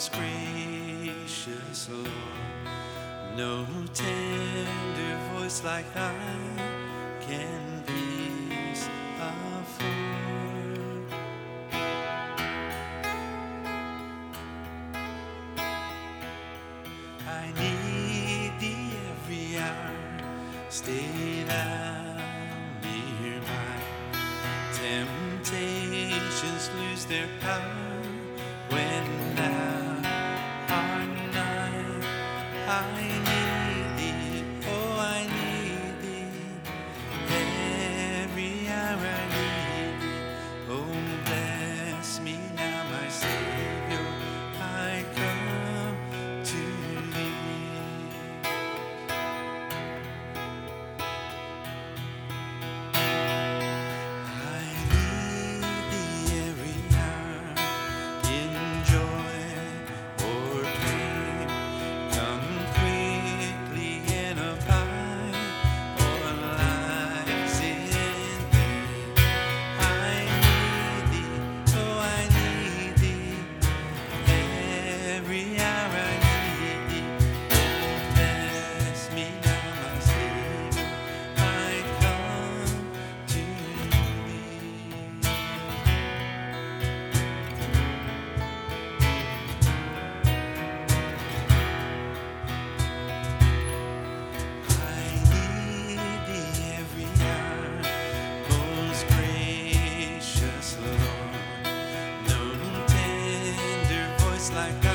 most gracious Lord. No tender voice like thine can peace afford. I need thee every hour. Stay thou nearby. Temptations lose their power when like